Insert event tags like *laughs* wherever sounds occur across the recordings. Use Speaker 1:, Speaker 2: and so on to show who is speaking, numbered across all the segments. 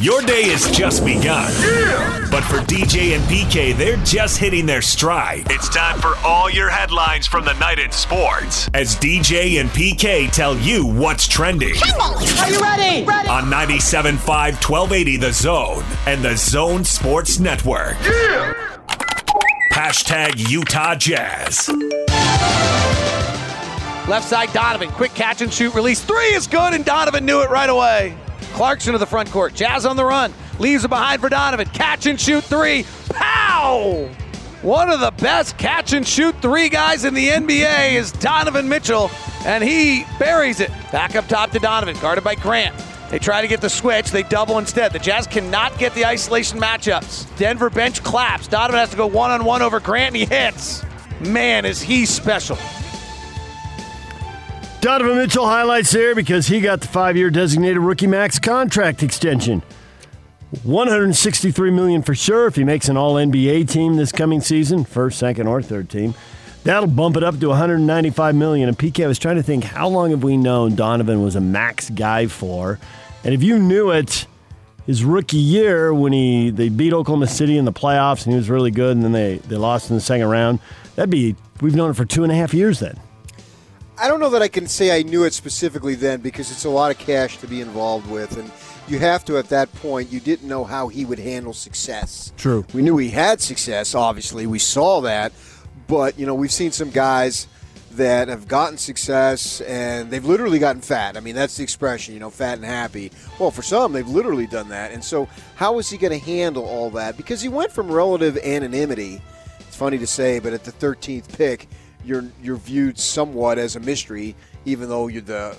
Speaker 1: Your day has just begun. But for DJ and PK, they're just hitting their stride. It's time for all your headlines from the night in sports. As DJ and PK tell you what's trending.
Speaker 2: Are you ready? Ready.
Speaker 1: On 97.5 1280 The Zone and The Zone Sports Network. Yeah! Hashtag Utah Jazz.
Speaker 3: Left side, Donovan. Quick catch and shoot release. Three is good, and Donovan knew it right away. Clarkson to the front court. Jazz on the run. Leaves it behind for Donovan. Catch and shoot three. Pow! One of the best catch and shoot three guys in the NBA is Donovan Mitchell, and he buries it. Back up top to Donovan, guarded by Grant. They try to get the switch. They double instead. The Jazz cannot get the isolation matchups. Denver bench claps. Donovan has to go one on one over Grant, and he hits. Man, is he special.
Speaker 4: Donovan Mitchell highlights there because he got the five-year designated rookie max contract extension. 163 million for sure if he makes an all NBA team this coming season, first, second, or third team. That'll bump it up to 195 million. And PK I was trying to think how long have we known Donovan was a max guy for? And if you knew it his rookie year when he they beat Oklahoma City in the playoffs and he was really good and then they, they lost in the second round, that'd be we've known it for two and a half years then.
Speaker 5: I don't know that I can say I knew it specifically then because it's a lot of cash to be involved with, and you have to at that point. You didn't know how he would handle success.
Speaker 4: True.
Speaker 5: We knew he had success. Obviously, we saw that, but you know we've seen some guys that have gotten success and they've literally gotten fat. I mean, that's the expression, you know, fat and happy. Well, for some, they've literally done that. And so, how is he going to handle all that? Because he went from relative anonymity. It's funny to say, but at the 13th pick, you're you're viewed somewhat as a mystery, even though you're the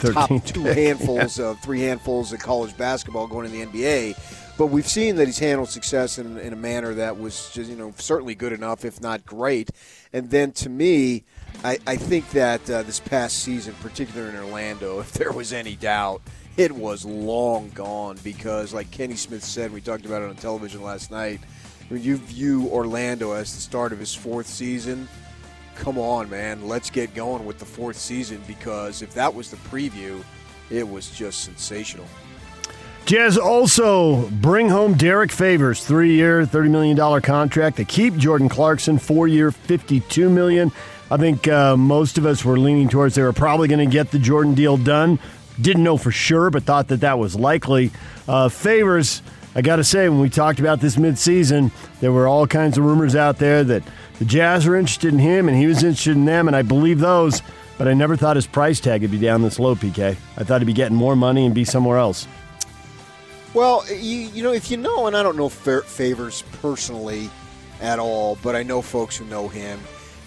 Speaker 5: top two
Speaker 4: pick. *laughs*
Speaker 5: handfuls of three handfuls of college basketball going in the NBA. But we've seen that he's handled success in, in a manner that was just you know certainly good enough, if not great. And then to me, I, I think that uh, this past season, particularly in Orlando, *laughs* if there was any doubt, it was long gone because, like Kenny Smith said, we talked about it on television last night. When you view Orlando as the start of his fourth season, come on, man, let's get going with the fourth season because if that was the preview, it was just sensational.
Speaker 4: Jazz also bring home Derrick Favors, three-year, thirty million dollar contract. They keep Jordan Clarkson, four-year, fifty-two million. I think uh, most of us were leaning towards they were probably going to get the Jordan deal done. Didn't know for sure, but thought that that was likely. Uh, Favors, I got to say, when we talked about this midseason, there were all kinds of rumors out there that the Jazz were interested in him and he was interested in them, and I believe those. But I never thought his price tag would be down this low, PK. I thought he'd be getting more money and be somewhere else.
Speaker 5: Well, you, you know, if you know, and I don't know Fa- Favors personally at all, but I know folks who know him,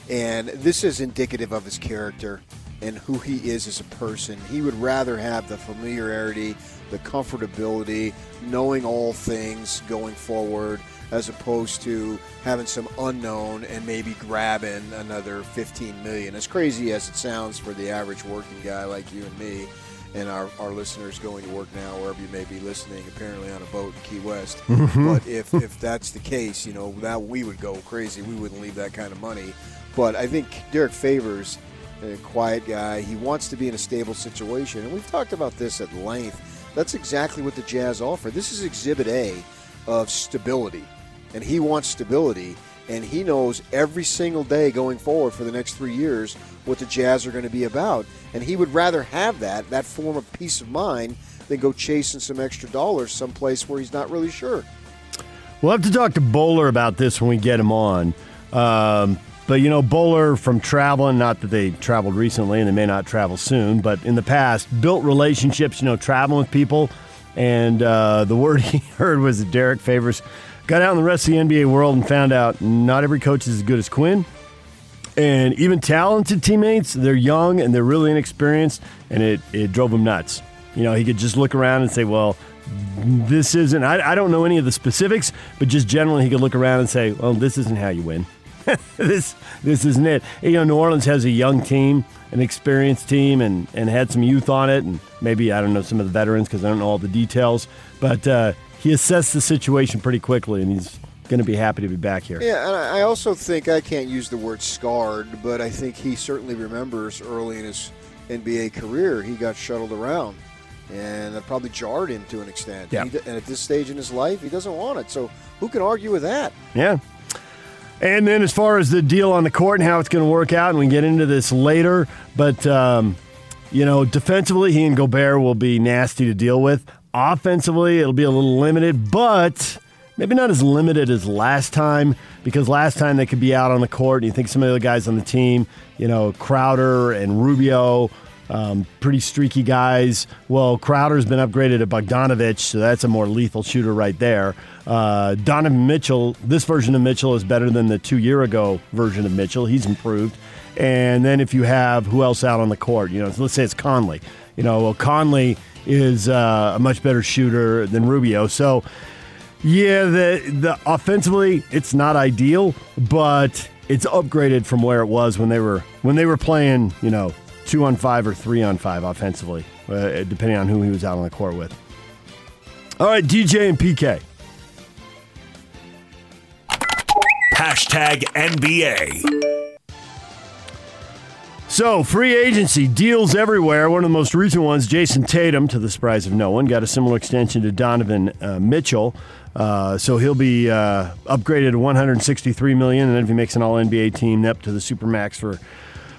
Speaker 5: and this is indicative of his character and who he is as a person. He would rather have the familiarity, the comfortability, knowing all things going forward, as opposed to having some unknown and maybe grabbing another 15 million. As crazy as it sounds for the average working guy like you and me, and our, our listeners going to work now, wherever you may be listening, apparently on a boat in Key West. *laughs* but if, if that's the case, you know, that we would go crazy. We wouldn't leave that kind of money. But I think Derrick Favors, a quiet guy, he wants to be in a stable situation. And we've talked about this at length. That's exactly what the Jazz offer. This is exhibit A of stability. And he wants stability. And he knows every single day going forward for the next three years what the Jazz are going to be about. And he would rather have that, that form of peace of mind, than go chasing some extra dollars someplace where he's not really sure.
Speaker 4: We'll have to talk to Bowler about this when we get him on. Um, but you know, Bowler from traveling, not that they traveled recently and they may not travel soon, but in the past, built relationships, you know, traveling with people. And uh, the word *laughs* he heard was that Derrick Favors got out in the rest of the NBA world and found out not every coach is as good as Quin. And even talented teammates, they're young and they're really inexperienced, and it, it drove him nuts. You know, he could just look around and say, well, this isn't, I, I don't know any of the specifics, but just generally he could look around and say, well, this isn't how you win. *laughs* this this isn't it. You know, New Orleans has a young team, an experienced team, and, and had some youth on it, and maybe, I don't know, some of the veterans because I don't know all the details. But uh, he assessed the situation pretty quickly, and he's going to be happy to be back here.
Speaker 5: Yeah, and I also think I can't use the word scarred, but I think he certainly remembers early in his NBA career he got shuttled around and that probably jarred him to an extent.
Speaker 4: Yeah.
Speaker 5: And, he, and at this stage in his life, he doesn't want it. So who can argue with that?
Speaker 4: Yeah. And then as far as the deal on the court and how it's going to work out, and we can get into this later, but, um, you know, defensively, he and Gobert will be nasty to deal with. Offensively, it'll be a little limited, but maybe not as limited as last time because last time they could be out on the court. And you think some of the guys on the team, you know, Crowder and Rubio, um, pretty streaky guys. Well, Crowder's been upgraded to Bogdanovic, so that's a more lethal shooter right there. Uh, Donovan Mitchell, this version of Mitchell is better than the two year ago version of Mitchell. He's improved. And then if you have who else out on the court, you know, let's say it's Conley. You know, well, Conley is uh, a much better shooter than Rubio. So, yeah, the the offensively, it's not ideal, but it's upgraded from where it was when they were when they were playing, you know, two on five or three on five offensively, uh, depending on who he was out on the court with. All right, DJ and PK.
Speaker 1: Hashtag NBA.
Speaker 4: So, free agency deals everywhere. One of the most recent ones, Jayson Tatum, to the surprise of no one, got a similar extension to Donovan uh, Mitchell. Uh, so he'll be uh, upgraded to 163 million, and then if he makes an All NBA team, up to the supermax for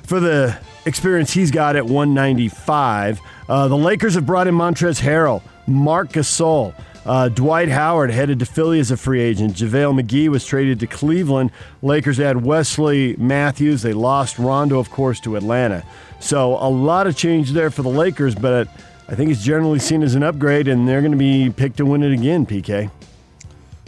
Speaker 4: for the experience he's got at 195. Uh, the Lakers have brought in Montrezl Harrell, Marc Gasol. Uh, Dwight Howard headed to Philly as a free agent. JaVale McGee was traded to Cleveland. Lakers had Wesley Matthews. They lost Rondo, of course, to Atlanta. So a lot of change there for the Lakers, but I think it's generally seen as an upgrade, and they're going to be picked to win it again, PK.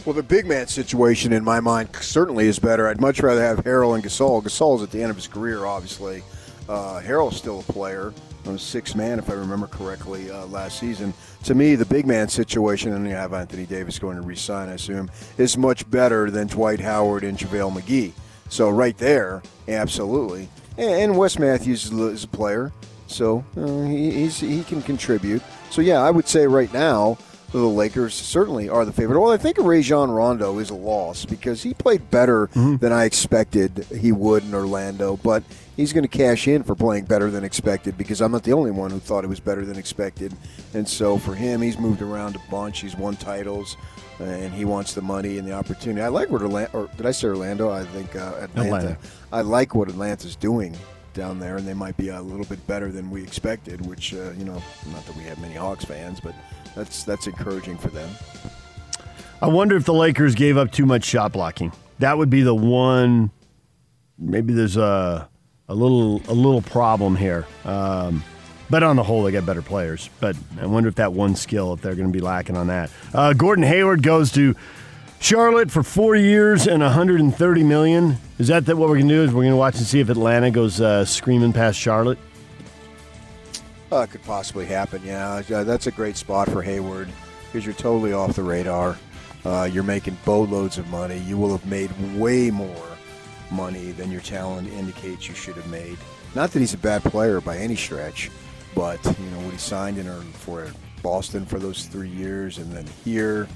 Speaker 5: Well, the big man situation in my mind certainly is better. I'd much rather have Harrell and Gasol. Gasol's at the end of his career, obviously. Uh, Harrell's still a player. On a six man, if I remember correctly, uh, last season. To me, the big man situation, and you have Anthony Davis going to resign, I assume, is much better than Dwight Howard and JaVale McGee. So right there, absolutely. And, Wes Matthews is a player, so uh, he, he can contribute. So yeah, I would say right now the Lakers certainly are the favorite. Well, I think Rajon Rondo is a loss because he played better
Speaker 4: Mm-hmm.
Speaker 5: than I expected he would in Orlando, but he's going to cash in for playing better than expected because I'm not the only one who thought it was better than expected. And so for him, he's moved around a bunch. He's won titles, and he wants the money and the opportunity. I like what Orlando, or did I say Orlando? I think uh, Atlanta.
Speaker 4: Atlanta.
Speaker 5: I like what Atlanta's doing down there, and they might be a little bit better than we expected. Which uh, you know, not that we have many Hawks fans, but that's that's encouraging for them.
Speaker 4: I wonder if the Lakers gave up too much shot blocking. That would be the one. Maybe there's a a little a little problem here. Um, but on the whole, they got better players. But I wonder if that one skill, if they're going to be lacking on that. Uh, Gordon Hayward goes to Charlotte for four years and 130 million. Is that, that what we're going to do? Is we're going to watch and see if Atlanta goes uh, screaming past Charlotte?
Speaker 5: Uh, could possibly happen. Yeah, that's a great spot for Hayward because you're totally off the radar. Uh, you're making boatloads of money. You will have made way more money than your talent indicates you should have made. Not that he's a bad player by any stretch, but you know what he signed in or for Boston for those three years, and then here,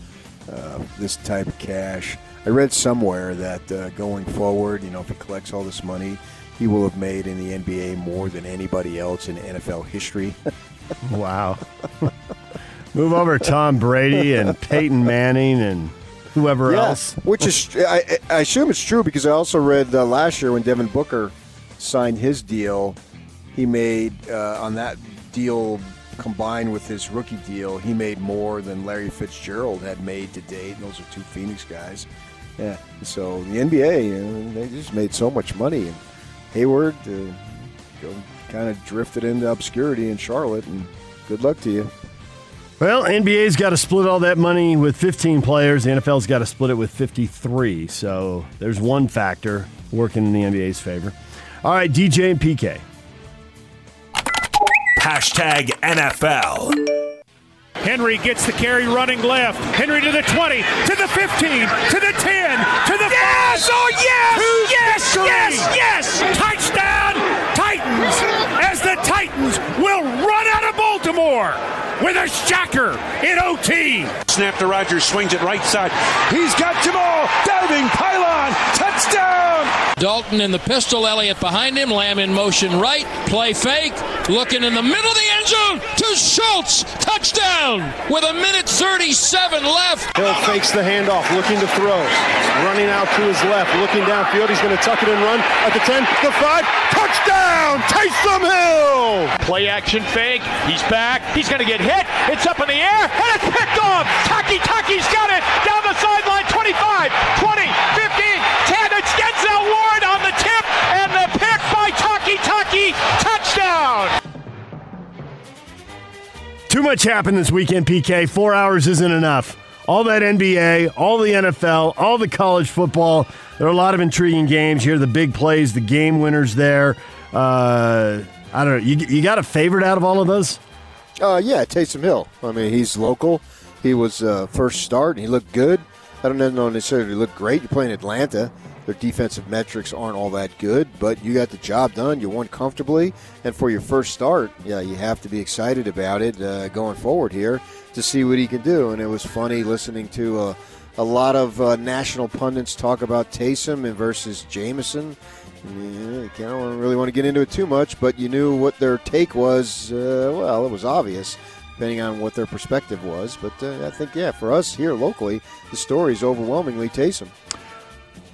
Speaker 5: uh, this type of cash. I read somewhere that uh, going forward, you know, if he collects all this money, he will have made in the NBA more than anybody else in NFL history. *laughs*
Speaker 4: Wow. Move over Tom Brady and Peyton Manning and whoever else.
Speaker 5: which is I, I assume it's true because I also read uh, last year when Devin Booker signed his deal, he made uh, on that deal combined with his rookie deal, he made more than Larry Fitzgerald had made to date. And those are two Phoenix guys. Yeah, so the NBA, you know, they just made so much money, and Hayward uh, kind of drifted into obscurity in Charlotte. And good luck to you.
Speaker 4: Well, NBA's got to split all that money with 15 players. The NFL's got to split it with 53. So there's one factor working in the NBA's favor. All right, DJ and PK.
Speaker 1: Hashtag NFL.
Speaker 6: Henry gets the carry running left. Henry to the 20, to the 15, to the 10, to the yes! 5. Oh, yes! Yes, yes, yes! Touchdown, Titans, as the Titans will run out of Baltimore. Baltimore with a shocker in OT.
Speaker 7: Snap to Rogers, swings it right side. He's got Jamal diving pylon touchdown.
Speaker 8: Dalton in the pistol, Elliott behind him, Lamb in motion right, play fake, looking in the middle of the end zone to Schultz, touchdown with a minute 37 left.
Speaker 9: Hill fakes the handoff, looking to throw, running out to his left, looking downfield. He's going to tuck it and run at the 10, the 5, touchdown, Taysom Hill.
Speaker 10: Play action fake. He's back. He's going to get hit. It's up in the air and it's picked off. Takitaki's got it down the sideline. 25, 20, 15, 10. It's Denzel Ward on the tip and the pick by Takitaki. Touchdown.
Speaker 4: Too much happened this weekend, PK. Four hours isn't enough. All that NBA, all the NFL, all the college football. There are a lot of intriguing games here. The big plays, the game winners there. Uh, I don't know. You, you got a favorite out of all of those?
Speaker 5: Uh, yeah, Taysom Hill. I mean, he's local. He was uh, first start, and he looked good. I don't know necessarily he looked great. You're playing Atlanta. Their defensive metrics aren't all that good, but you got the job done. You won comfortably, and for your first start, yeah, you have to be excited about it uh, going forward here to see what he can do. And it was funny listening to uh, a lot of uh, national pundits talk about Taysom versus Jameson. Yeah, I don't really want to get into it too much, but you knew what their take was. Uh, well, it was obvious, depending on what their perspective was. But uh, I think, yeah, for us here locally, the story is overwhelmingly Taysom.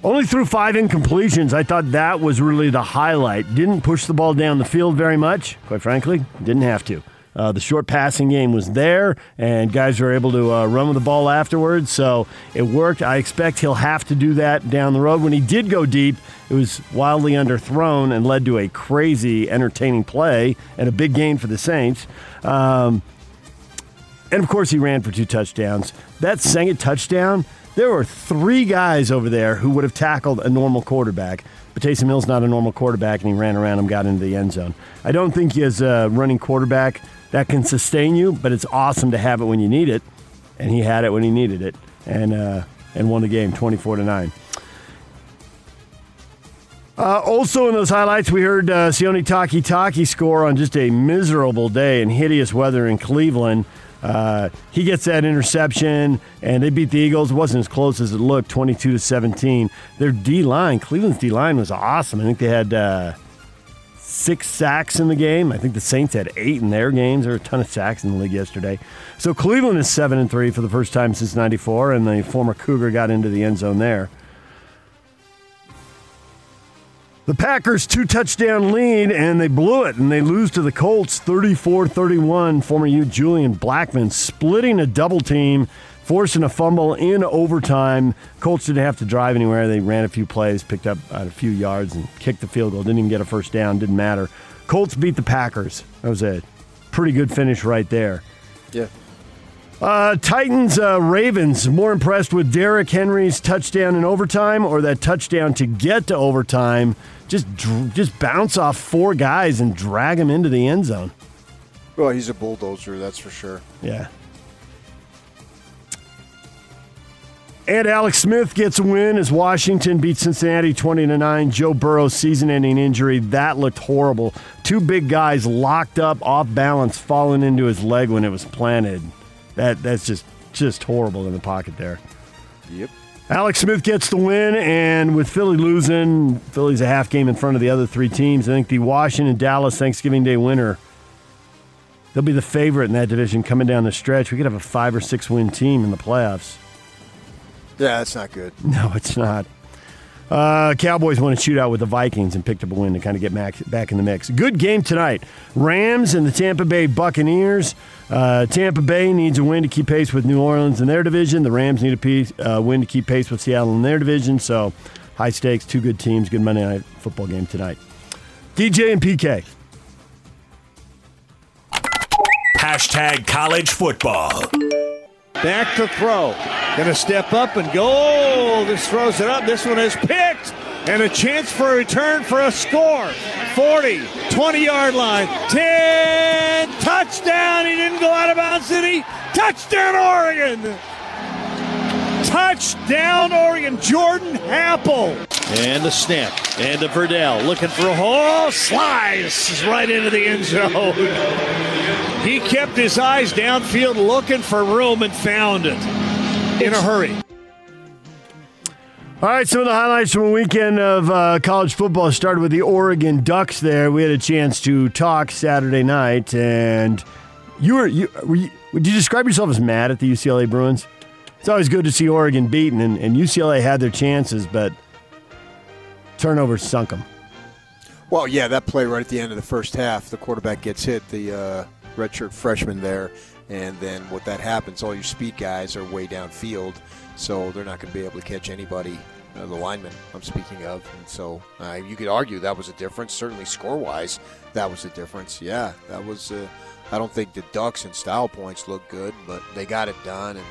Speaker 4: Only threw five incompletions. I thought that was really the highlight. Didn't push the ball down the field very much, quite frankly. Didn't have to. Uh, the short passing game was there, and guys were able to uh, run with the ball afterwards, so it worked. I expect he'll have to do that down the road. When he did go deep, it was wildly underthrown and led to a crazy, entertaining play and a big gain for the Saints. Um, and of course, he ran for two touchdowns. That second touchdown, there were three guys over there who would have tackled a normal quarterback. But Taysom Hill's not a normal quarterback, and he ran around and got into the end zone. I don't think he has a running quarterback that can sustain you, but it's awesome to have it when you need it. And he had it when he needed it, and uh, and won the game, twenty four to nine. Uh, also, in those highlights, we heard uh, Sione Takitaki score on just a miserable day in hideous weather in Cleveland. Uh, he gets that interception, and they beat the Eagles. It wasn't as close as it looked, 22 to 17. Their D line, Cleveland's D line, was awesome. I think they had uh, six sacks in the game. I think the Saints had eight in their games. There were a ton of sacks in the league yesterday. So Cleveland is seven and three for the first time since '94, and the former Cougar got into the end zone there. The Packers two touchdown lead and they blew it and they lose to the Colts 34-31. Former U Julian Blackmon splitting a double team, forcing a fumble in overtime. Colts didn't have to drive anywhere. They ran a few plays, picked up a few yards and kicked the field goal. Didn't even get a first down, didn't matter. Colts beat the Packers. That was a pretty good finish right there.
Speaker 5: Yeah.
Speaker 4: Uh, Titans, uh, Ravens, more impressed with Derrick Henry's touchdown in overtime or that touchdown to get to overtime? Just, just bounce off four guys and drag him into the end zone.
Speaker 5: Well, he's a bulldozer, that's for sure.
Speaker 4: Yeah. And Alex Smith gets a win as Washington beats Cincinnati 20 to 9. Joe Burrow's season-ending injury, that looked horrible. Two big guys locked up off balance falling into his leg when it was planted. That that's just just horrible in the pocket there.
Speaker 5: Yep.
Speaker 4: Alex Smith gets the win, and with Philly losing, Philly's a half game in front of the other three teams. I think the Washington Dallas Thanksgiving Day winner, they'll be the favorite in that division coming down the stretch. We could have a five or six win team in the playoffs.
Speaker 5: Yeah, that's not good. *laughs*
Speaker 4: No, it's not. Uh, Cowboys won a shootout with the Vikings and picked up a win to kind of get back, back in the mix. Good game tonight. Rams and the Tampa Bay Buccaneers. Uh, Tampa Bay needs a win to keep pace with New Orleans in their division. The Rams need a piece, uh, win to keep pace with Seattle in their division. So high stakes, two good teams. Good Monday night football game tonight. DJ and PK.
Speaker 1: Hashtag college football.
Speaker 11: Back to throw. Gonna step up and go. This throws it up. This one is picked. And a chance for a return for a score. 40, 20 yard line, 10, touchdown. He didn't go out of bounds, did he? Touchdown, Oregon. Touchdown, Oregon. Jordan Apple. And the snap. And to Verdell. Looking for a hole. Slice right into the end zone. He kept his eyes downfield looking for room and found it in a hurry.
Speaker 4: All right, some of the highlights from a weekend of uh, college football started with the Oregon Ducks. There, we had a chance to talk Saturday night, and you were you, were you would you describe yourself as mad at the UCLA Bruins? It's always good to see Oregon beaten, and, and UCLA had their chances, but turnovers sunk them.
Speaker 5: Well, yeah, that play right at the end of the first half, the quarterback gets hit, the uh, redshirt freshman there, and then what that happens, all your speed guys are way downfield, so they're not going to be able to catch anybody. Uh, the lineman I'm speaking of, and so uh, you could argue that was a difference. Certainly, score-wise, that was a difference. Yeah, that was. Uh, I don't think the Ducks and style points look good, but they got it done, and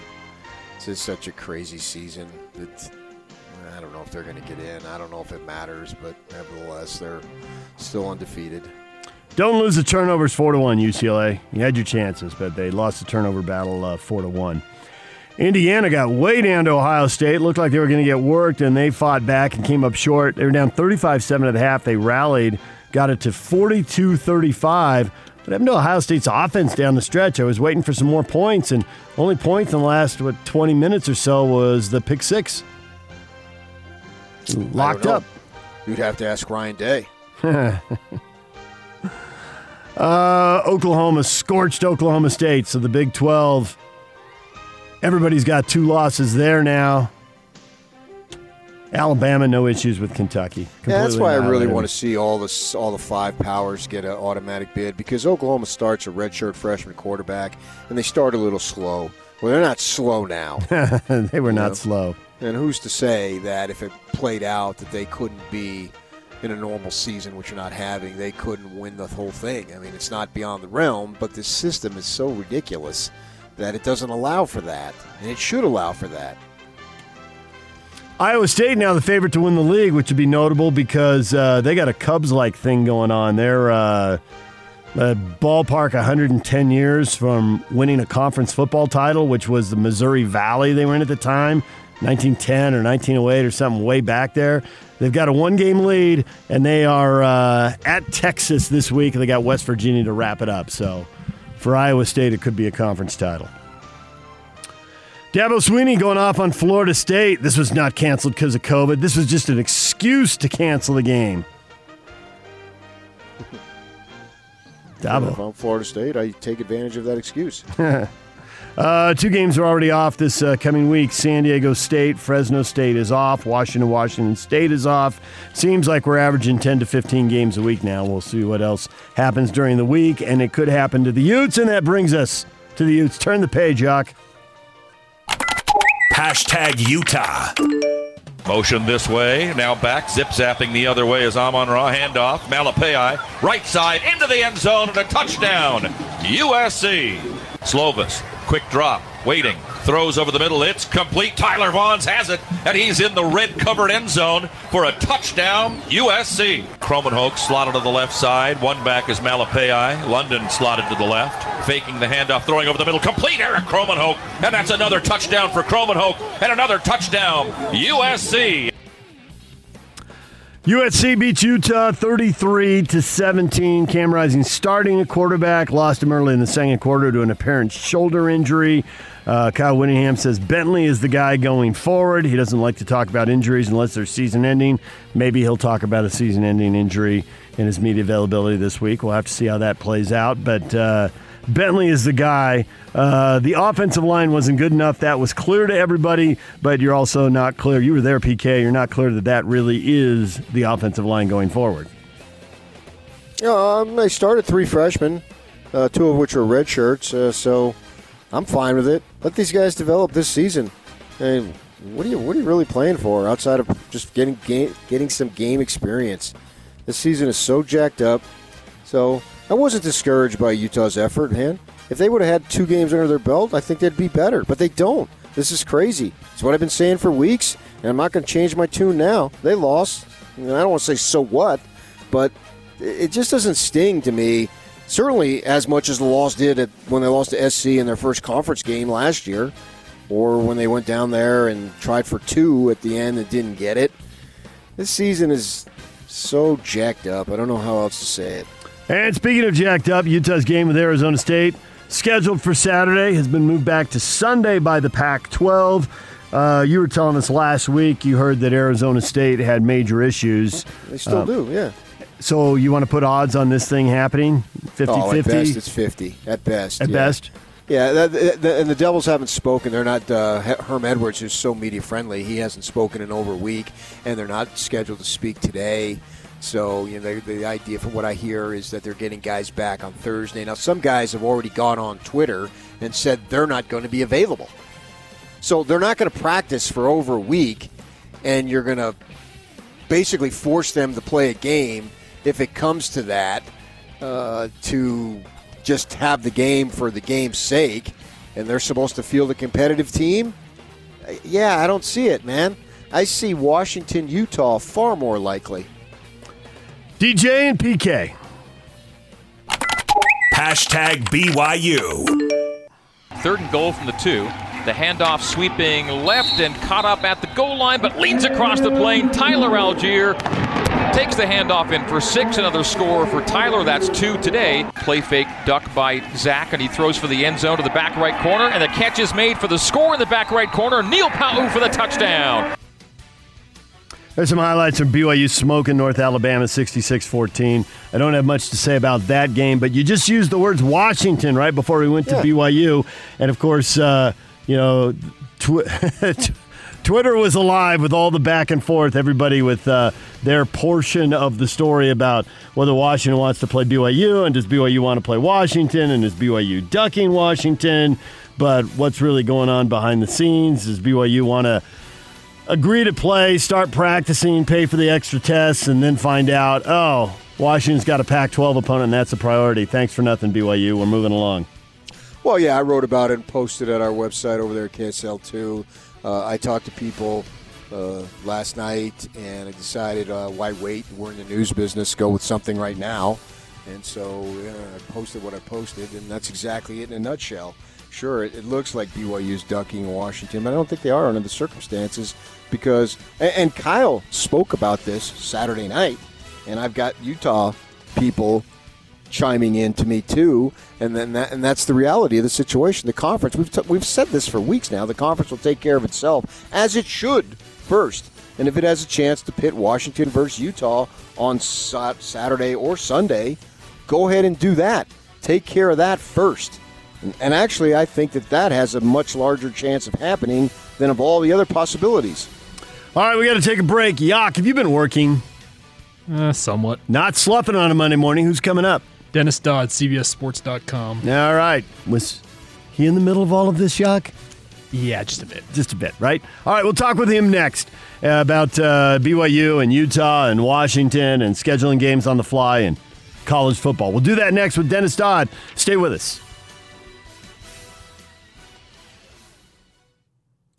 Speaker 5: it's just such a crazy season. That I don't know if they're going to get in. I don't know if it matters, but nevertheless, they're still undefeated.
Speaker 4: Don't lose the turnovers four to one, UCLA. You had your chances, but they lost the turnover battle uh, four to one. Indiana got way down to Ohio State. Looked like they were going to get worked, and they fought back and came up short. They were down 35 7 at the half. They rallied, got it to 42 35. What happened to Ohio State's offense down the stretch? I was waiting for some more points, and only points in the last, what, 20 minutes or so was the pick six. Locked up.
Speaker 5: You'd have to ask Ryan Day. *laughs*
Speaker 4: uh, Oklahoma scorched Oklahoma State, so the Big 12 Everybody's got two losses there now. Alabama, no issues with Kentucky.
Speaker 5: Yeah, that's why I really want to see all the all the five powers get an automatic bid because Oklahoma starts a redshirt freshman quarterback and they start a little slow. Well, they're not slow now. *laughs*
Speaker 4: they were not know? slow.
Speaker 5: And who's to say that if it played out that they couldn't be in a normal season, which you're not having, they couldn't win the whole thing. I mean, it's not beyond the realm, but this system is so ridiculous that it doesn't allow for that, and it should allow for that.
Speaker 4: Iowa State now the favorite to win the league, which would be notable because uh, they got a Cubs-like thing going on. They're uh, ballpark 110 years from winning a conference football title, which was the Missouri Valley they were in at the time, 1910 or 1908 or something way back there. They've got a one-game lead, and they are uh, at Texas this week. And they got West Virginia to wrap it up. So for Iowa State, it could be a conference title. Dabo Swinney going off on Florida State. This was not canceled because of COVID. This was just an excuse to cancel the game. *laughs*
Speaker 5: Dabo. If I'm Florida State, I take advantage of that excuse. *laughs*
Speaker 4: Uh, two games are already off this uh, coming week. San Diego State, Fresno State is off. Washington, Washington State is off. Seems like we're averaging 10 to 15 games a week now. We'll see what else happens during the week, and it could happen to the Utes, and that brings us to the Utes. Turn the page, Jock.
Speaker 1: Hashtag Utah.
Speaker 12: Motion this way, now back, zip zapping the other way as Amon Ra handoff. Malepeai, right side into the end zone and a touchdown. USC. Slovis Quick drop, waiting, throws over the middle. It's complete. Tyler Vaughns has it, and he's in the red covered end zone for a touchdown, USC. Krommenhoek slotted to the left side. One back is Malepeai. London slotted to the left, faking the handoff, throwing over the middle. Complete Erik Krommenhoek, and that's another touchdown for Krommenhoek, and another touchdown, USC.
Speaker 4: USC beats Utah 33 to 17. Cam Rising starting a quarterback, lost him early in the second quarter to an apparent shoulder injury. Uh, Kyle Whittingham says Bentley is the guy going forward. He doesn't like to talk about injuries unless they're season ending. Maybe he'll talk about a season ending injury in his media availability this week. We'll have to see how that plays out. But uh, Bentley is the guy. Uh, the offensive line wasn't good enough. That was clear to everybody, but you're also not clear. You were there, PK. You're not clear that that really is the offensive line going forward.
Speaker 5: Um, they started three freshmen, uh, two of which are red shirts, uh, so I'm fine with it. Let these guys develop this season. And what are you what are you really playing for outside of just getting game, getting some game experience? This season is so jacked up. So I wasn't discouraged by Utah's effort, man. If they would have had two games under their belt, I think they'd be better. But they don't. This is crazy. It's what I've been saying for weeks, and I'm not going to change my tune now. They lost. And I don't want to say so what, but it just doesn't sting to me. Certainly as much as the loss did at, when they lost to SC in their first conference game last year, or when they went down there and tried for two at the end and didn't get it. This season is so jacked up. I don't know how else to say it.
Speaker 4: And speaking of jacked up, Utah's game with Arizona State scheduled for Saturday has been moved back to Sunday by the Pac 12. Uh, you were telling us last week you heard that Arizona State had major issues.
Speaker 5: They still
Speaker 4: Uh,
Speaker 5: do, yeah.
Speaker 4: So you want to put odds on this thing happening? 50
Speaker 5: oh, at
Speaker 4: 50?
Speaker 5: best it's 50. At best.
Speaker 4: At
Speaker 5: yeah.
Speaker 4: best?
Speaker 5: Yeah, that, that- and the Devils haven't spoken. They're not. Uh, Herm Edwards is so media friendly. He hasn't spoken in over a week, and they're not scheduled to speak today. So you know, the, the idea, from what I hear, is that they're getting guys back on Thursday. Now, some guys have already gone on Twitter and said they're not going to be available. So they're not going to practice for over a week, and you're going to basically force them to play a game if it comes to that uh, to just have the game for the game's sake, and they're supposed to field a competitive team. Uh, Yeah, I don't see it, man. I see Washington, Utah far more likely.
Speaker 4: DJ and PK.
Speaker 1: Hashtag BYU.
Speaker 10: Third and goal from the two. The handoff sweeping left and caught up at the goal line, but leans across the plane. Tyler Allgeier takes the handoff in for six. Another score for Tyler. That's two today. Play fake duck by Zach, and he throws for the end zone to the back right corner. And the catch is made for the score in the back right corner. Neil Pau for the touchdown.
Speaker 4: There's some highlights from BYU smoking North Alabama 66 14. I don't have much to say about that game, but you just used the words Washington right before we went to
Speaker 5: Yeah.
Speaker 4: BYU. And of course, uh, you know, tw- *laughs* Twitter was alive with all the back and forth, everybody with uh, their portion of the story about whether Washington wants to play BYU and does BYU want to play Washington and is BYU ducking Washington. But what's really going on behind the scenes? Does BYU want to agree to play, start practicing, pay for the extra tests, and then find out, oh, Washington's got a Pac 12 opponent, and that's a priority. Thanks for nothing, BYU. We're moving along.
Speaker 5: Well, yeah, I wrote about it and posted at our website over there at KSL2. Uh, I talked to people uh, last night, and I decided uh, why wait? We're in the news business. Go with something right now. And so I posted what I posted, and that's exactly it in a nutshell. Sure, it, it looks like BYU's ducking Washington, but I don't think they are under the circumstances because. And, and Kyle spoke about this Saturday night, and I've got Utah people chiming in to me too, and then that, and that's the reality of the situation. The conference we've t- we've said this for weeks now. The conference will take care of itself as it should first, and if it has a chance to pit Washington versus Utah on sa- Saturday or Sunday, go ahead and do that. Take care of that first. And, and actually, I think that that has a much larger chance of happening than of all the other possibilities.
Speaker 4: All right, we got to take a break. Yak, have you been working?
Speaker 13: Uh, somewhat.
Speaker 4: Not sloughing on a Monday morning. Who's coming up?
Speaker 13: Dennis Dodd, CBSSports.com.
Speaker 4: All right. Was he in the middle of all of this, Yak?
Speaker 13: Yeah, just a bit.
Speaker 4: Just a bit, right? All right, we'll talk with him next uh, about uh, BYU and Utah and Washington and scheduling games on the fly and college football. We'll do that next with Dennis Dodd. Stay with us.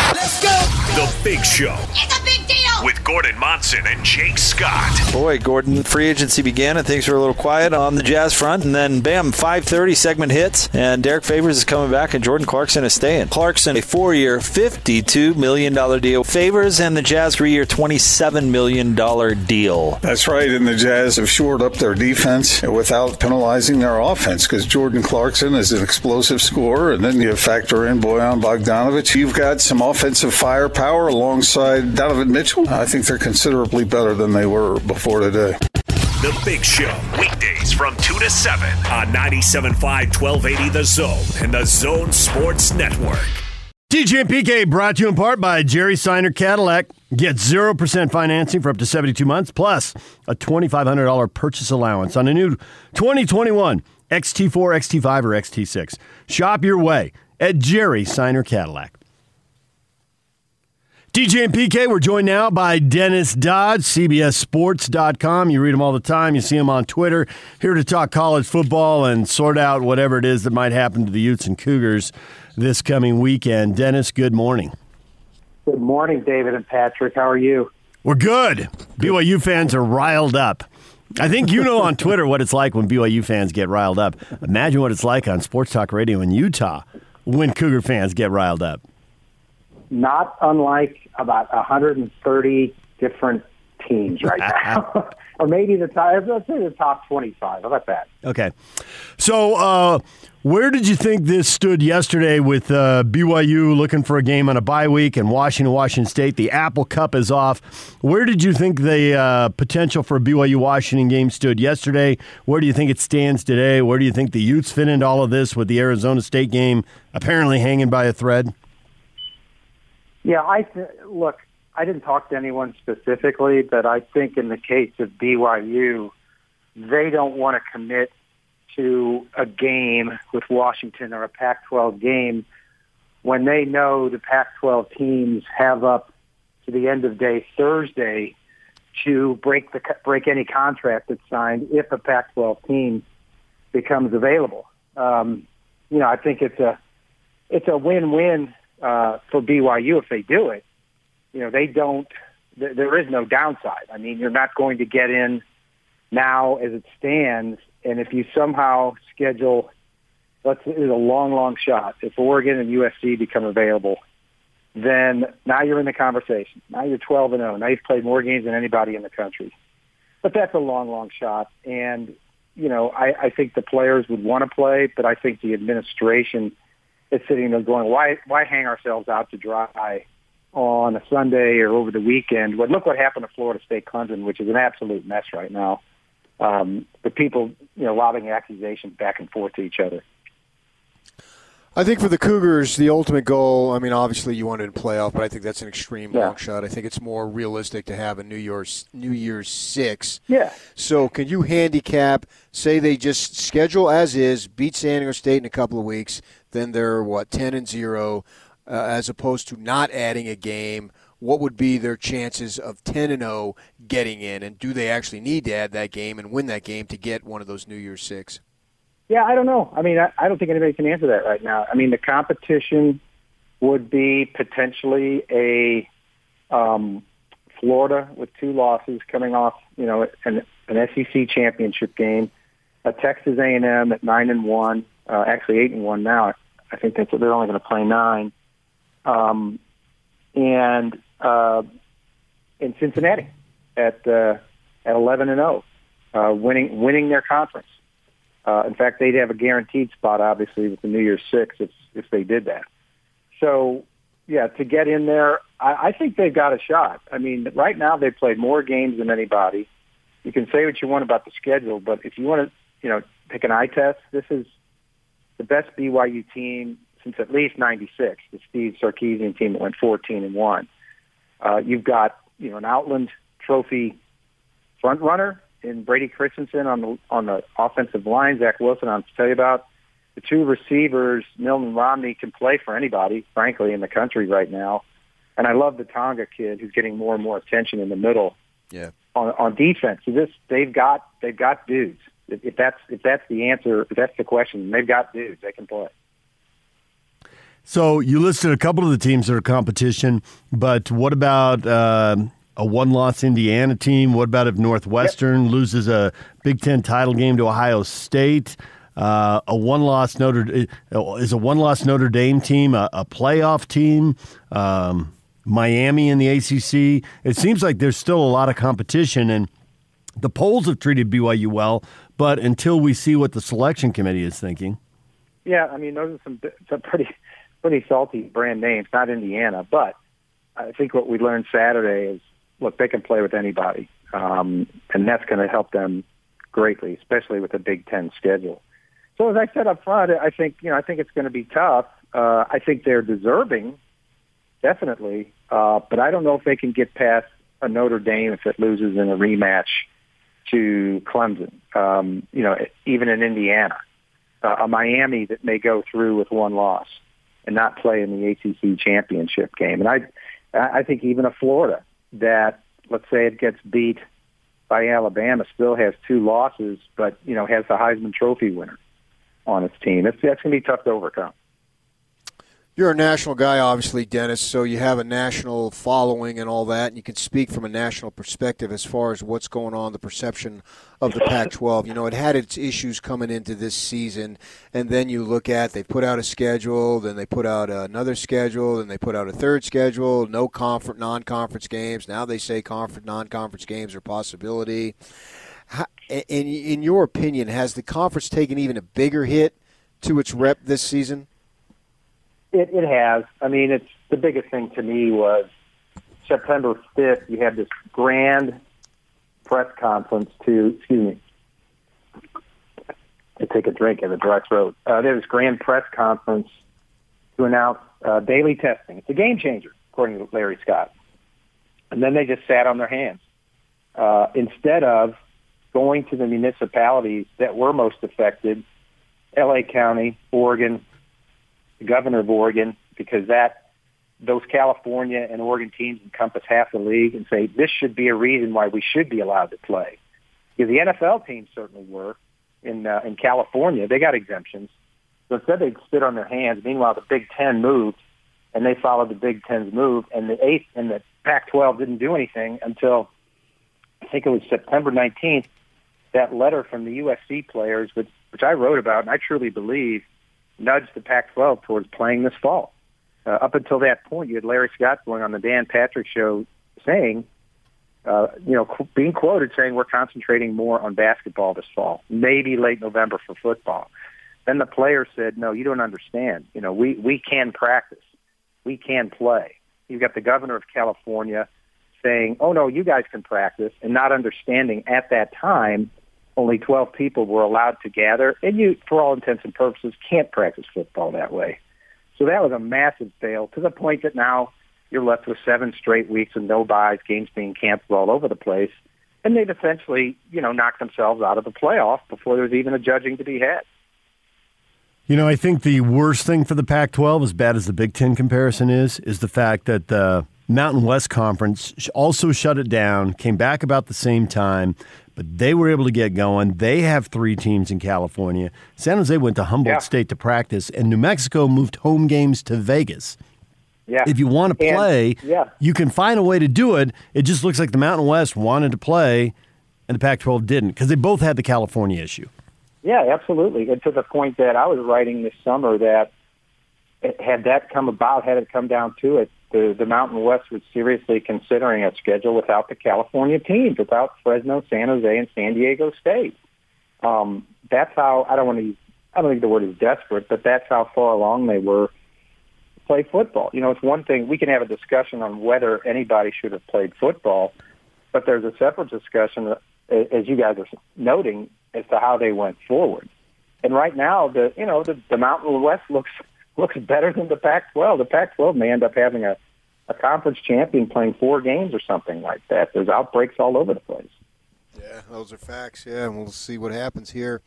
Speaker 4: Let's go!
Speaker 1: The Big Show.
Speaker 2: It's a big deal.
Speaker 1: With Gordon Monson and Jake Scott.
Speaker 14: Boy, Gordon, free agency began and things were a little quiet on the Jazz front, and then bam, 5:30 segment hits, and Derrick Favors is coming back, and Jordan Clarkson is staying. Clarkson, a four-year, $52 million deal. Favors and the Jazz three-year, $27 million deal.
Speaker 15: That's right, and the Jazz have shored up their defense without penalizing their offense because Jordan Clarkson is an explosive scorer, and then you factor in Bojan Bogdanovic. You've got some offensive firepower alongside Donovan Mitchell. I think they're considerably better than they were before today.
Speaker 1: The Big Show. Weekdays from 2 to 7 on 97.5 1280 The Zone and The Zone Sports Network.
Speaker 4: DJ and PK brought to you in part by Jerry Seiner Cadillac. Get 0% financing for up to 72 months, plus a $2,500 purchase allowance on a new 2021 XT4, XT5, or XT6. Shop your way at Jerry Seiner Cadillac. DJ and PK, we're joined now by Dennis Dodd, CBSSports.com. You read him all the time, you see him on Twitter. Here to talk college football and sort out whatever it is that might happen to the Utes and Cougars this coming weekend. Dennis, good morning.
Speaker 16: Good morning, David and Patrick. How are you?
Speaker 4: We're good. BYU fans are riled up. I think you know on Twitter what it's like when BYU fans get riled up. Imagine what it's like on Sports Talk Radio in Utah when Cougar fans get riled up.
Speaker 16: Not unlike about 130 different teams right *laughs* now, *laughs* or maybe the top. Let's say the top twenty-five. How about that?
Speaker 4: Okay. So, uh, where did you think this stood yesterday with uh, BYU looking for a game on a bye week and Washington, Washington State? The Apple Cup is off. Where did you think the uh, potential for a BYU Washington game stood yesterday? Where do you think it stands today? Where do you think the Utes fit into all of this with the Arizona State game apparently hanging by a thread?
Speaker 16: Yeah, I th- look. I didn't talk to anyone specifically, but I think in the case of BYU, they don't want to commit to a game with Washington or a Pac-12 game when they know the Pac-12 teams have up to the end of day Thursday to break the break any contract that's signed if a Pac-12 team becomes available. Um, you know, I think it's a it's a win-win uh, for BYU if they do it. You know, they don't. Th- there is no downside. I mean, you're not going to get in now as it stands, and if you somehow schedule, let's it is a long, long shot. If Oregon and USC become available, then now you're in the conversation. Now you're 12 and 0. Now you've played more games than anybody in the country. But that's a long, long shot, and you know, I, I think the players would want to play, but I think the administration is sitting there going, why, why hang ourselves out to dry on a Sunday or over the weekend? But look what happened to Florida State Clemson, which is an absolute mess right now. Um, the people, you know, lobbing accusations back and forth to each other.
Speaker 5: I think for the Cougars, the ultimate goal. I mean, obviously you wanted to playoff, but I think that's an extreme
Speaker 16: Yeah.
Speaker 5: long shot. I think it's more realistic to have a New Year's New Year's six.
Speaker 16: Yeah.
Speaker 5: So, can you handicap? Say they just schedule as is, beat San Diego State in a couple of weeks, then they're what ten and zero, uh, as opposed to not adding a game. What would be their chances of ten and zero getting in? And do they actually need to add that game and win that game to get one of those New Year's six?
Speaker 16: Yeah, I don't know. I mean, I, I don't think anybody can answer that right now. I mean, the competition would be potentially a um, Florida with two losses coming off, you know, an, an SEC championship game, a Texas A&M at nine and one, uh, actually eight and one now. I think that's they're only going to play nine, um, and uh, in Cincinnati at uh, at eleven and zero, uh, winning winning their conference. Uh, in fact, they'd have a guaranteed spot, obviously, with the New Year's Six if if they did that. So, yeah, to get in there, I, I think they've got a shot. I mean, right now they've played more games than anybody. You can say what you want about the schedule, but if you want to, you know, take an eye test, this is the best BYU team since at least '96, the Steve Sarkisian team that went 14 and one. Uh, you've got, you know, an Outland Trophy front runner in Brady Christensen on the on the offensive line. Zach Wilson, I'll tell you about the two receivers. Milton Romney can play for anybody, frankly, in the country right now. And I love the Tonga kid who's getting more and more attention in the middle
Speaker 5: Yeah.
Speaker 16: on, on defense. So this they've got they've got dudes. If, if that's if that's the answer, if that's the question, they've got dudes. They can play.
Speaker 4: So you listed a couple of the teams that are competition, but what about uh, a one-loss Indiana team? What about if Northwestern loses a Big Ten title game to Ohio State? Uh, a one-loss Notre is a one-loss Notre Dame team a, a playoff team. Um, Miami in the ACC. It seems like there's still a lot of competition, and the polls have treated BYU well. But until we see what the selection committee is thinking,
Speaker 16: Yeah, I mean those are some some pretty pretty salty brand names. Not Indiana, but I think what we learned Saturday is look they can play with anybody, um, and that's going to help them greatly, especially with the Big Ten schedule. So as I said up front, I think you know I think it's going to be tough. Uh, I think they're deserving, definitely, uh, but I don't know if they can get past a Notre Dame if it loses in a rematch to Clemson. Um, you know, even in Indiana, uh, a Miami that may go through with one loss and not play in the ACC championship game, and I, I think even a Florida that let's say it gets beat by Alabama still has two losses, but you know has the Heisman Trophy winner on its team. It's that's going to be tough to overcome.
Speaker 5: You're a national guy, obviously, Dennis, so you have a national following and all that, and you can speak from a national perspective as far as what's going on, the perception of the Pac 12. You know, it had its issues coming into this season, and then you look at they put out a schedule, then they put out another schedule, then they put out a third schedule, no conference, non conference games. Now they say conference, non conference games are possibility. In, in your opinion, has the conference taken even a bigger hit to its rep this season?
Speaker 16: It, it has. I mean, it's the biggest thing to me was September 5th, you had this grand press conference to, excuse me, to take a drink at the dry throat. Uh, there was grand press conference to announce uh, daily testing. It's a game changer, according to Larry Scott. And then they just sat on their hands. Uh, instead of going to the municipalities that were most affected, LA County, Oregon, governor of Oregon, because that those California and Oregon teams encompass half the league, and say this should be a reason why we should be allowed to play. Because the NFL teams certainly were in uh, in California, they got exemptions. So instead, they stood on their hands. Meanwhile, the Big Ten moved, and they followed the Big Ten's move, and the eighth and the Pac-12 didn't do anything until I think it was September 19th. That letter from the USC players, which which I wrote about, and I truly believe nudged the Pac-12 towards playing this fall. Uh, up until that point, you had Larry Scott going on the Dan Patrick show saying, uh, you know, qu- being quoted saying we're concentrating more on basketball this fall, maybe late November for football. Then the player said, no, you don't understand. You know, we, we can practice. We can play. You've got the governor of California saying, oh, no, you guys can practice, and not understanding at that time only 12 people were allowed to gather, and you, for all intents and purposes, can't practice football that way. So that was a massive fail to the point that now you're left with seven straight weeks of no byes, games being canceled all over the place, and they've essentially, you know, knocked themselves out of the playoff before there's even a judging to be had.
Speaker 4: You know, I think the worst thing for the Pac 12, as bad as the Big Ten comparison is, is the fact that the Mountain West Conference also shut it down, came back about the same time, but they were able to get going. They have three teams in California. San Jose went to Humboldt
Speaker 16: Yeah.
Speaker 4: State to practice, and New Mexico moved home games to Vegas.
Speaker 16: Yeah.
Speaker 4: If you want to
Speaker 16: And-
Speaker 4: play,
Speaker 16: yeah.
Speaker 4: you can find a way to do it. It just looks like the Mountain West wanted to play, and the Pac 12 didn't because they both had the California issue.
Speaker 16: Yeah, absolutely. And to the point that I was writing this summer that had that come about, had it come down to it, the, the Mountain West was seriously considering a schedule without the California teams, without Fresno, San Jose, and San Diego State. Um, that's how I don't want to use. I don't think the word is desperate, but that's how far along they were play football. You know, it's one thing we can have a discussion on whether anybody should have played football, but there's a separate discussion, uh, as you guys are noting, as to how they went forward. And right now, the you know the, the Mountain West looks looks better than the Pac-12. The Pac-12 may end up having a a conference champion playing four games or something like that. There's outbreaks all over the place.
Speaker 5: Yeah, those are facts. Yeah, and we'll see what happens here.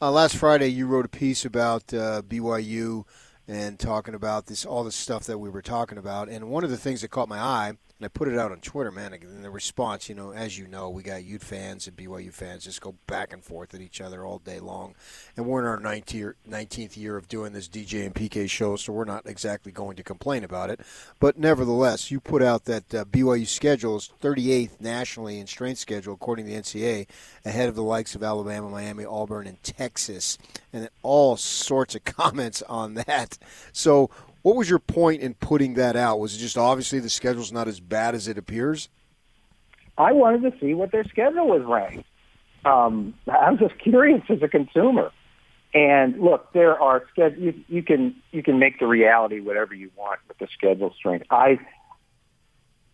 Speaker 5: Uh, last Friday, you wrote a piece about uh, BYU and talking about this all the stuff that we were talking about. And one of the things that caught my eye, and I put it out on Twitter, man, and the response, you know, as you know, we got Ute fans and BYU fans just go back and forth at each other all day long. And we're in our 19th year, 19th year of doing this DJ and PK show, so we're not exactly going to complain about it. But nevertheless, you put out that uh, BYU schedule is 38th nationally in strength schedule, according to the NCAA, ahead of the likes of Alabama, Miami, Auburn, and Texas. And all sorts of *laughs* comments on that. So, what was your point in putting that out? Was it just obviously the schedule's not as bad as it appears?
Speaker 16: I wanted to see what their schedule was ranked. Um, I'm just *laughs* curious as a consumer. And look, there are sched- you, you can you can make the reality whatever you want with the schedule strength. I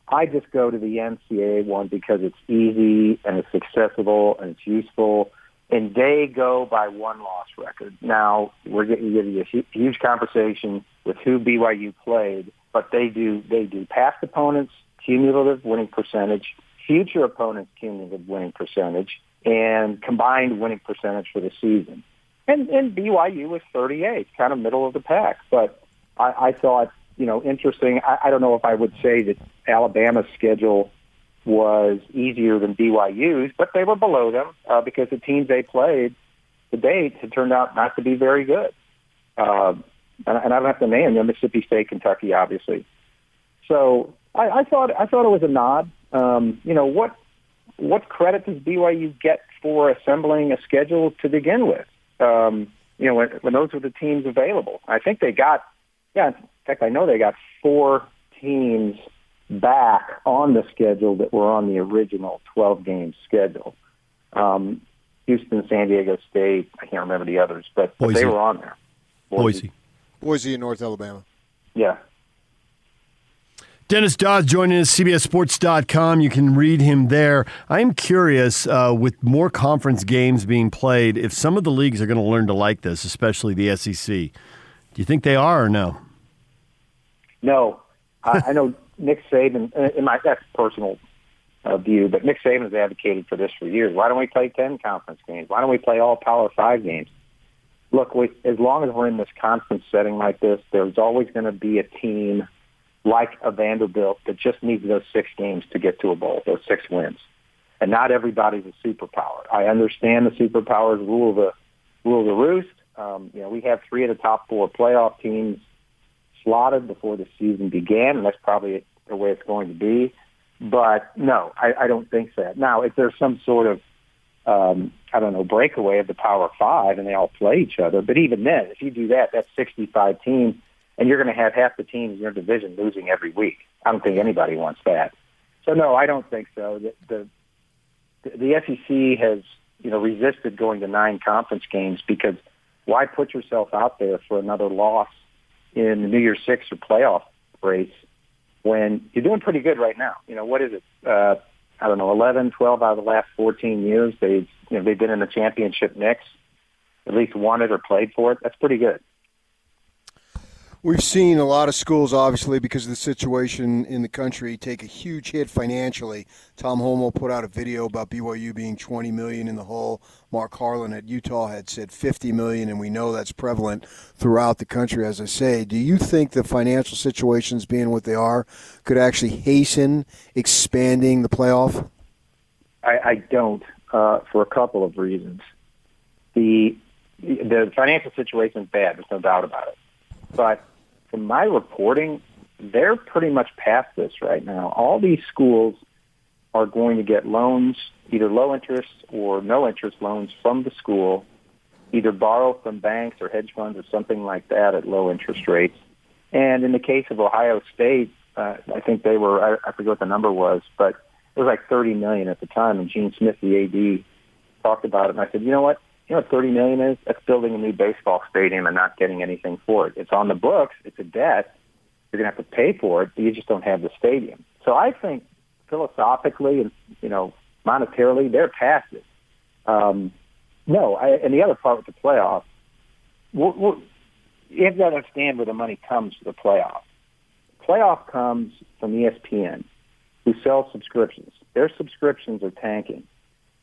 Speaker 16: I just go to the NCAA one because it's easy and it's accessible and it's useful. And they go by one loss record. Now we're getting give you a huge conversation with who BYU played, but they do they do past opponents, cumulative winning percentage, future opponents' cumulative winning percentage, and combined winning percentage for the season. And, and BYU was 38, kind of middle of the pack. But I, I thought, you know, interesting. I, I don't know if I would say that Alabama's schedule was easier than BYU's, but they were below them uh, because the teams they played to date had turned out not to be very good. Uh, and, and I don't have to name them, Mississippi State, Kentucky, obviously. So I, I thought I thought it was a nod. Um, you know what what credit does BYU get for assembling a schedule to begin with? Um, you know when, when those were the teams available. I think they got yeah. In fact, I know they got four teams back on the schedule that were on the original 12 game schedule. Um, Houston, San Diego State. I can't remember the others, but, but they were on there.
Speaker 4: Boise.
Speaker 5: Boise in North Alabama.
Speaker 16: Yeah.
Speaker 4: Dennis Dodd joining us, at CBSSports.com. You can read him there. I'm curious, uh, with more conference games being played, if some of the leagues are going to learn to like this, especially the SEC. Do you think they are or no?
Speaker 16: No. I, I know Nick Saban, uh, in my that's personal uh, view, but Nick Saban has advocated for this for years. Why don't we play 10 conference games? Why don't we play all Power 5 games? Look, we, as long as we're in this conference setting like this, there's always going to be a team – like a Vanderbilt that just needs those six games to get to a bowl, those six wins. And not everybody's a superpower. I understand the superpowers rule the rule the roost. Um, you know, we have three of the top four playoff teams slotted before the season began, and that's probably the way it's going to be. But no, I, I don't think so. Now, if there's some sort of um, I don't know breakaway of the Power Five and they all play each other, but even then, if you do that, that's 65 teams and you're going to have half the teams in your division losing every week. I don't think anybody wants that. So no, I don't think so. The the, the SEC has you know resisted going to nine conference games because why put yourself out there for another loss in the New Year's Six or playoff race when you're doing pretty good right now? You know what is it? Uh, I don't know, 11, 12 out of the last 14 years they've you know they've been in the championship mix, at least won it or played for it. That's pretty good.
Speaker 5: We've seen a lot of schools, obviously, because of the situation in the country, take a huge hit financially. Tom Holmoe put out a video about BYU being 20 million in the hole. Mark Harlan at Utah had said 50 million, and we know that's prevalent throughout the country. As I say, do you think the financial situations, being what they are, could actually hasten expanding the playoff?
Speaker 16: I, I don't, uh, for a couple of reasons. The the financial situation is bad. There's no doubt about it, but from my reporting, they're pretty much past this right now. All these schools are going to get loans, either low interest or no interest loans from the school, either borrow from banks or hedge funds or something like that at low interest rates. And in the case of Ohio State, uh, I think they were, I, I forget what the number was, but it was like 30 million at the time. And Gene Smith, the AD, talked about it. And I said, you know what? You know 30 million is? That's building a new baseball stadium and not getting anything for it. It's on the books. It's a debt. You're going to have to pay for it, but you just don't have the stadium. So I think philosophically and, you know, monetarily, they're past it. Um, no, I, and the other part with the playoffs, we're, we're, you have to understand where the money comes for the playoff. Playoff comes from ESPN, who sells subscriptions. Their subscriptions are tanking.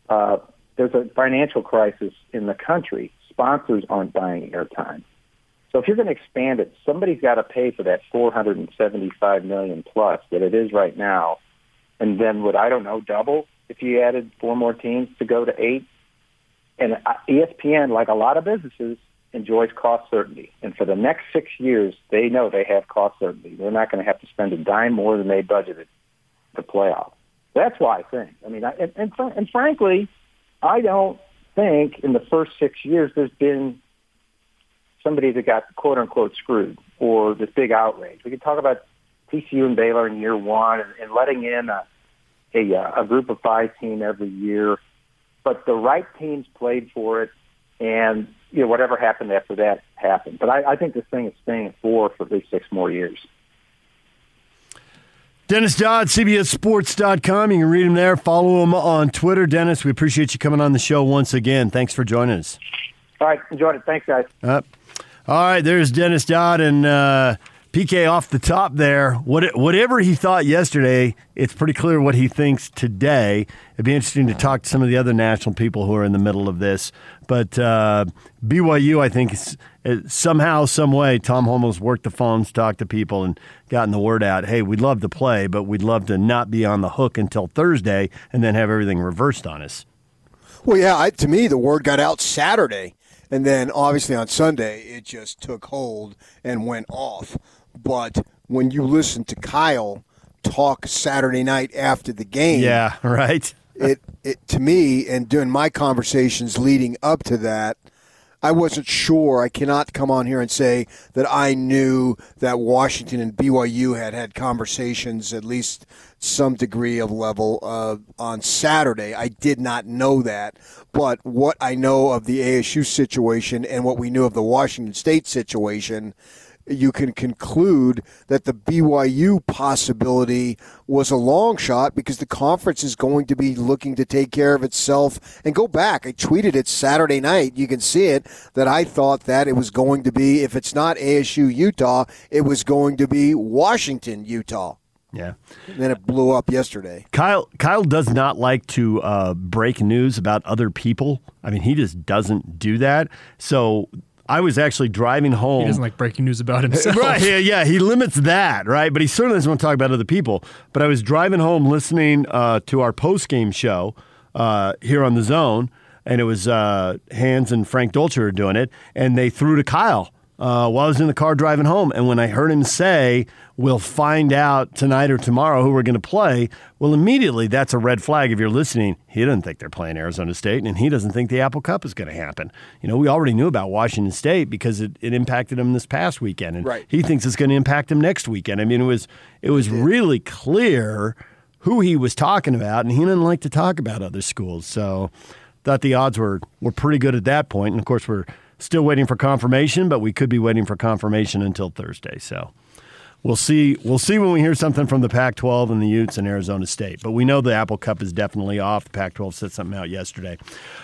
Speaker 16: Uh, there's a financial crisis in the country. Sponsors aren't buying airtime. So if you're going to expand it, somebody's got to pay for that 475 million plus that it is right now, and then would I don't know double if you added four more teams to go to eight. And uh, ESPN, like a lot of businesses, enjoys cost certainty. And for the next six years, they know they have cost certainty. They're not going to have to spend a dime more than they budgeted to playoff. That's why I think. I mean, I, and, and, and frankly, I don't think in the first six years there's been somebody that got quote unquote screwed or this big outrage. We could talk about TCU and Baylor in year one and, and letting in a, a uh, a group of five team every year, but the right teams played for it, and you know whatever happened after that happened. But I, I think this thing is staying at four for at least six more years.
Speaker 4: Dennis Dodd, CBSSports.com. You can read him there. Follow him on Twitter. Dennis, we appreciate you coming on the show once again. Thanks for joining us.
Speaker 16: All right, enjoyed it. Thanks, guys.
Speaker 4: Uh, all right, there's Dennis Dodd and uh, PK off the top there. What, whatever he thought yesterday, it's pretty clear what he thinks today. It'd be interesting to talk to some of the other national people who are in the middle of this. But uh, BYU, I think, is, somehow, some way, Tom Holmoe's worked the phones, talked to people, and gotten the word out. Hey, we'd love to play, but we'd love to not be on the hook until Thursday, and then have everything reversed on us.
Speaker 5: Well, yeah. I, to me, the word got out Saturday And then obviously on Sunday, it just took hold and went off. But when you listen to Kyle talk Saturday night after the game,
Speaker 4: Yeah, *laughs* right.
Speaker 5: it it to me and during my conversations leading up to that I wasn't sure. I cannot come on here and say that I knew that Washington and BYU had had conversations, at least some degree of level, uh, on Saturday. I did not know that. But what I know of the ASU situation and what we knew of the Washington State situation, you can conclude that the BYU possibility was a long shot because the conference is going to be looking to take care of itself and go back. I tweeted it Saturday night. You can see it that I thought that it was going to be, if it's not ASU Utah, it was going to be Washington Utah.
Speaker 4: Yeah.
Speaker 5: And then it blew up yesterday.
Speaker 4: Kyle Kyle does not like to uh, break news about other people. I mean, he just doesn't do that. So I was actually driving home.
Speaker 13: He doesn't like breaking news about himself. *laughs*
Speaker 4: Right, yeah, yeah, he limits that, right? But he certainly doesn't want to talk about other people. But I was driving home listening uh, to our post game show uh, here on the zone, and it was uh, Hans and Frank Dolce were doing it, and they threw to Kyle uh, while I was in the car driving home. And when I heard him say, We'll find out tonight or tomorrow who we're going to play, well, immediately that's a red flag if you're listening. He doesn't think they're playing Arizona State, and he doesn't think the Apple Cup is going to happen. You know, we already knew about Washington State because it, it impacted him this past weekend, and
Speaker 5: Right.
Speaker 4: he thinks it's going to impact him next weekend. I mean, it was it was really clear who he was talking about, and he didn't like to talk about other schools. So, thought the odds were were pretty good at that point. And of course, we're still waiting for confirmation, but we could be waiting for confirmation until Thursday. So. We'll see. We'll see when we hear something from the Pac-12 and the Utes and Arizona State. But we know the Apple Cup is definitely off. The Pac-12 set something out yesterday.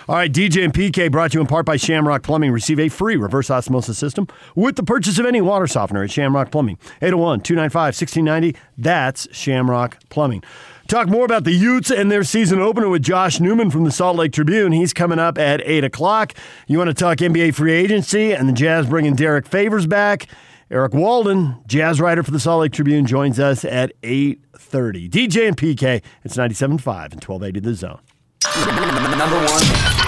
Speaker 4: All right, DJ and PK brought to you in part by Shamrock Plumbing. Receive a free reverse osmosis system with the purchase of any water softener at Shamrock Plumbing. 801-295-1690. That's Shamrock Plumbing. Talk more about the Utes and their season opener with Josh Newman from the Salt Lake Tribune. He's coming up at 8 o'clock. You want to talk NBA free agency and the Jazz bringing Derrick Favors back. Eric Walden, jazz writer for the Salt Lake Tribune, joins us at 8.30. DJ and PK, it's 97.5 and 1280 The Zone.
Speaker 1: Number one.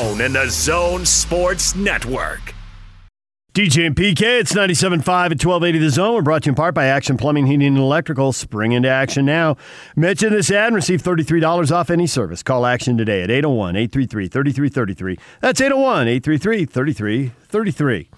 Speaker 1: and the Zone Sports Network.
Speaker 4: DJ and PK, it's 97.5 at 1280 The Zone. We're brought to you in part by Action Plumbing, Heating, and Electrical. Spring into action now. Mention this ad and receive $33 off any service. Call Action today at 801 833 3333. That's 801 833 3333.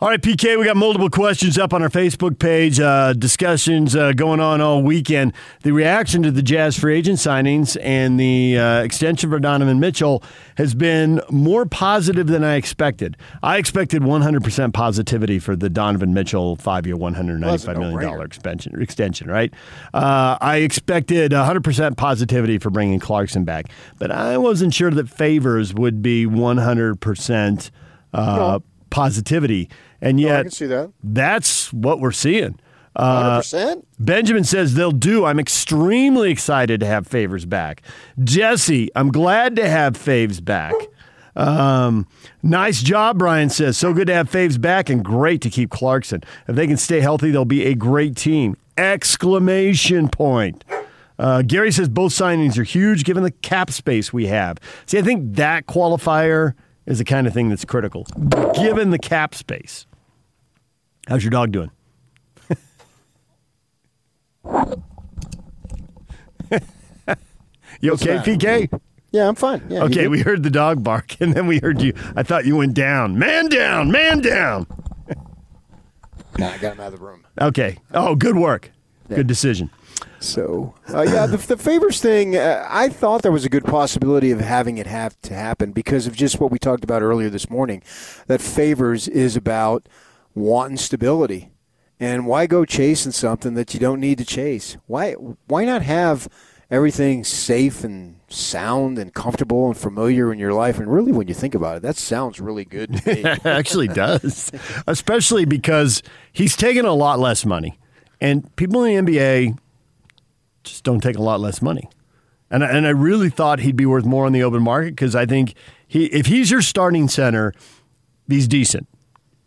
Speaker 4: All right, PK, we got multiple questions up on our Facebook page. Uh, discussions uh, going on all weekend. The reaction to the Jazz free agent signings and the uh, extension for Donovan Mitchell has been more positive than I expected. I expected 100% positivity for the Donovan Mitchell five year, $195 million extension, extension, right? Uh, I expected 100% positivity for bringing Clarkson back, but I wasn't sure that Favors would be 100% uh,
Speaker 5: No.
Speaker 4: positivity. And yet,
Speaker 5: can see that.
Speaker 4: that's what we're seeing. Uh,
Speaker 5: 100%?
Speaker 4: Benjamin says they'll do. I'm extremely excited to have Favors back. Jesse, I'm glad to have Faves back. Um, nice job, Brian says. So good to have Faves back and great to keep Clarkson. If they can stay healthy, they'll be a great team. Exclamation point. Uh, Gary says both signings are huge given the cap space we have. See, I think that qualifier is the kind of thing that's critical, given the cap space. How's your dog doing? you
Speaker 5: What's
Speaker 4: okay,
Speaker 5: that?
Speaker 4: PK?
Speaker 5: Yeah, I'm fine. Yeah,
Speaker 4: okay, we heard the dog bark, *laughs* and then we heard you. I thought you went down. Man down, man down.
Speaker 5: Nah, I got him out of the room.
Speaker 4: Okay. Oh, good work. Good decision.
Speaker 5: So, uh, yeah, the, the favors thing, uh, I thought there was a good possibility of having it have to happen because of just what we talked about earlier this morning. That favors is about wanting stability. And why go chasing something that you don't need to chase? Why why not have everything safe and sound and comfortable and familiar in your life. And really, when you think about it, that sounds really good. *laughs*
Speaker 4: Actually does, especially because he's taking a lot less money, and people in the NBA just don't take a lot less money. And I, and I really thought he'd be worth more on the open market because I think he if he's your starting center, he's decent,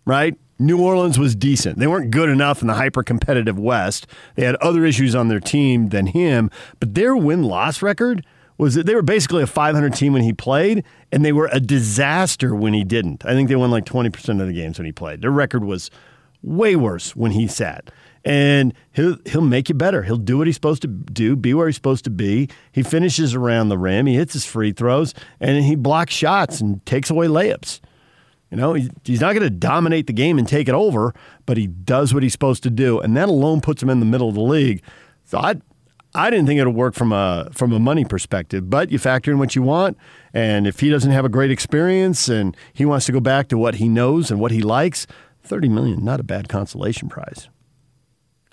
Speaker 4: right? New Orleans was decent. They weren't good enough in the hyper competitive West. They had other issues on their team than him, but their win loss record was that they were basically a 500 team when he played, and they were a disaster when he didn't. I think they won like 20% of the games when he played. Their record was way worse when he sat. And he'll he'll make you better. He'll do what he's supposed to do, be where he's supposed to be. He finishes around the rim, he hits his free throws, and he blocks shots and takes away layups. You know, he's not going to dominate the game and take it over, but he does what he's supposed to do, and that alone puts him in the middle of the league. So I, I didn't think it would work from a from a money perspective, but you factor in what you want, and if he doesn't have a great experience and he wants to go back to what he knows and what he likes, thirty million, not a bad consolation prize.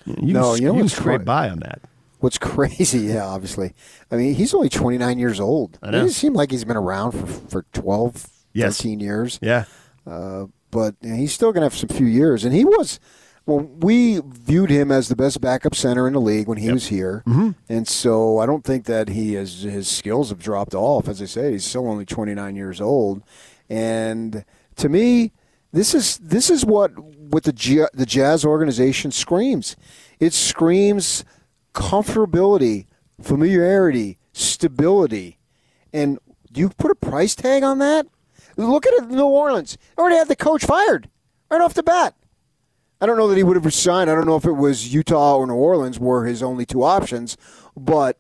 Speaker 4: You
Speaker 5: no,
Speaker 4: can,
Speaker 5: you know
Speaker 4: you
Speaker 5: what's
Speaker 4: can scrape
Speaker 5: cra-
Speaker 4: by on that.
Speaker 5: What's *laughs* crazy, yeah, obviously. I mean, he's only 29 years old.
Speaker 4: I know.
Speaker 5: It doesn't seem like he's been around for, for 12,
Speaker 4: Yes.
Speaker 5: 13 years.
Speaker 4: Yeah.
Speaker 5: Uh, but he's still going to have some few years. And he was, well, we viewed him as the best backup center in the league when he was here.
Speaker 4: Mhm.
Speaker 5: And so I don't think that he has, his skills have dropped off. As I say, he's still only 29 years old. And to me, this is this is what what the J- the Jazz organization screams. It screams comfortability, familiarity, stability. And do you put a price tag on that? Look at New Orleans. Already had the coach fired right off the bat. I don't know that he would have resigned. I don't know if it was Utah or New Orleans were his only two options, but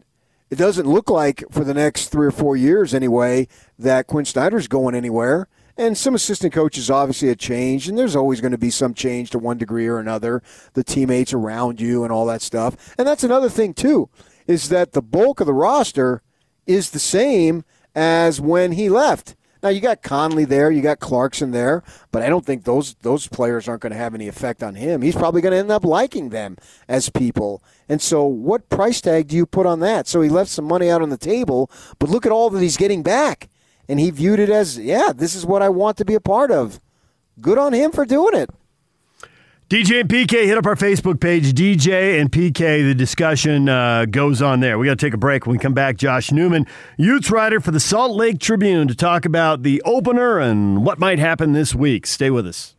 Speaker 5: it doesn't look like for the next three or four years anyway that Quin Snyder's going anywhere. And some assistant coaches obviously have changed, and there's always going to be some change to one degree or another. The teammates around you and all that stuff. And that's another thing too, is that the bulk of the roster is the same as when he left. Now you got Conley there, you got Clarkson there, but I don't think those those players aren't going to have any effect on him. He's probably going to end up liking them as people. And so, what price tag do you put on that? So he left some money out on the table, but look at all that he's getting back, and he viewed it as, yeah, this is what I want to be a part of. Good on him for doing it.
Speaker 4: DJ and PK hit up our Facebook page. DJ and PK, the discussion uh, goes on there. We got to take a break. When we come back, Josh Newman, Utes writer for the Salt Lake Tribune, to talk about the opener and what might happen this week. Stay with us.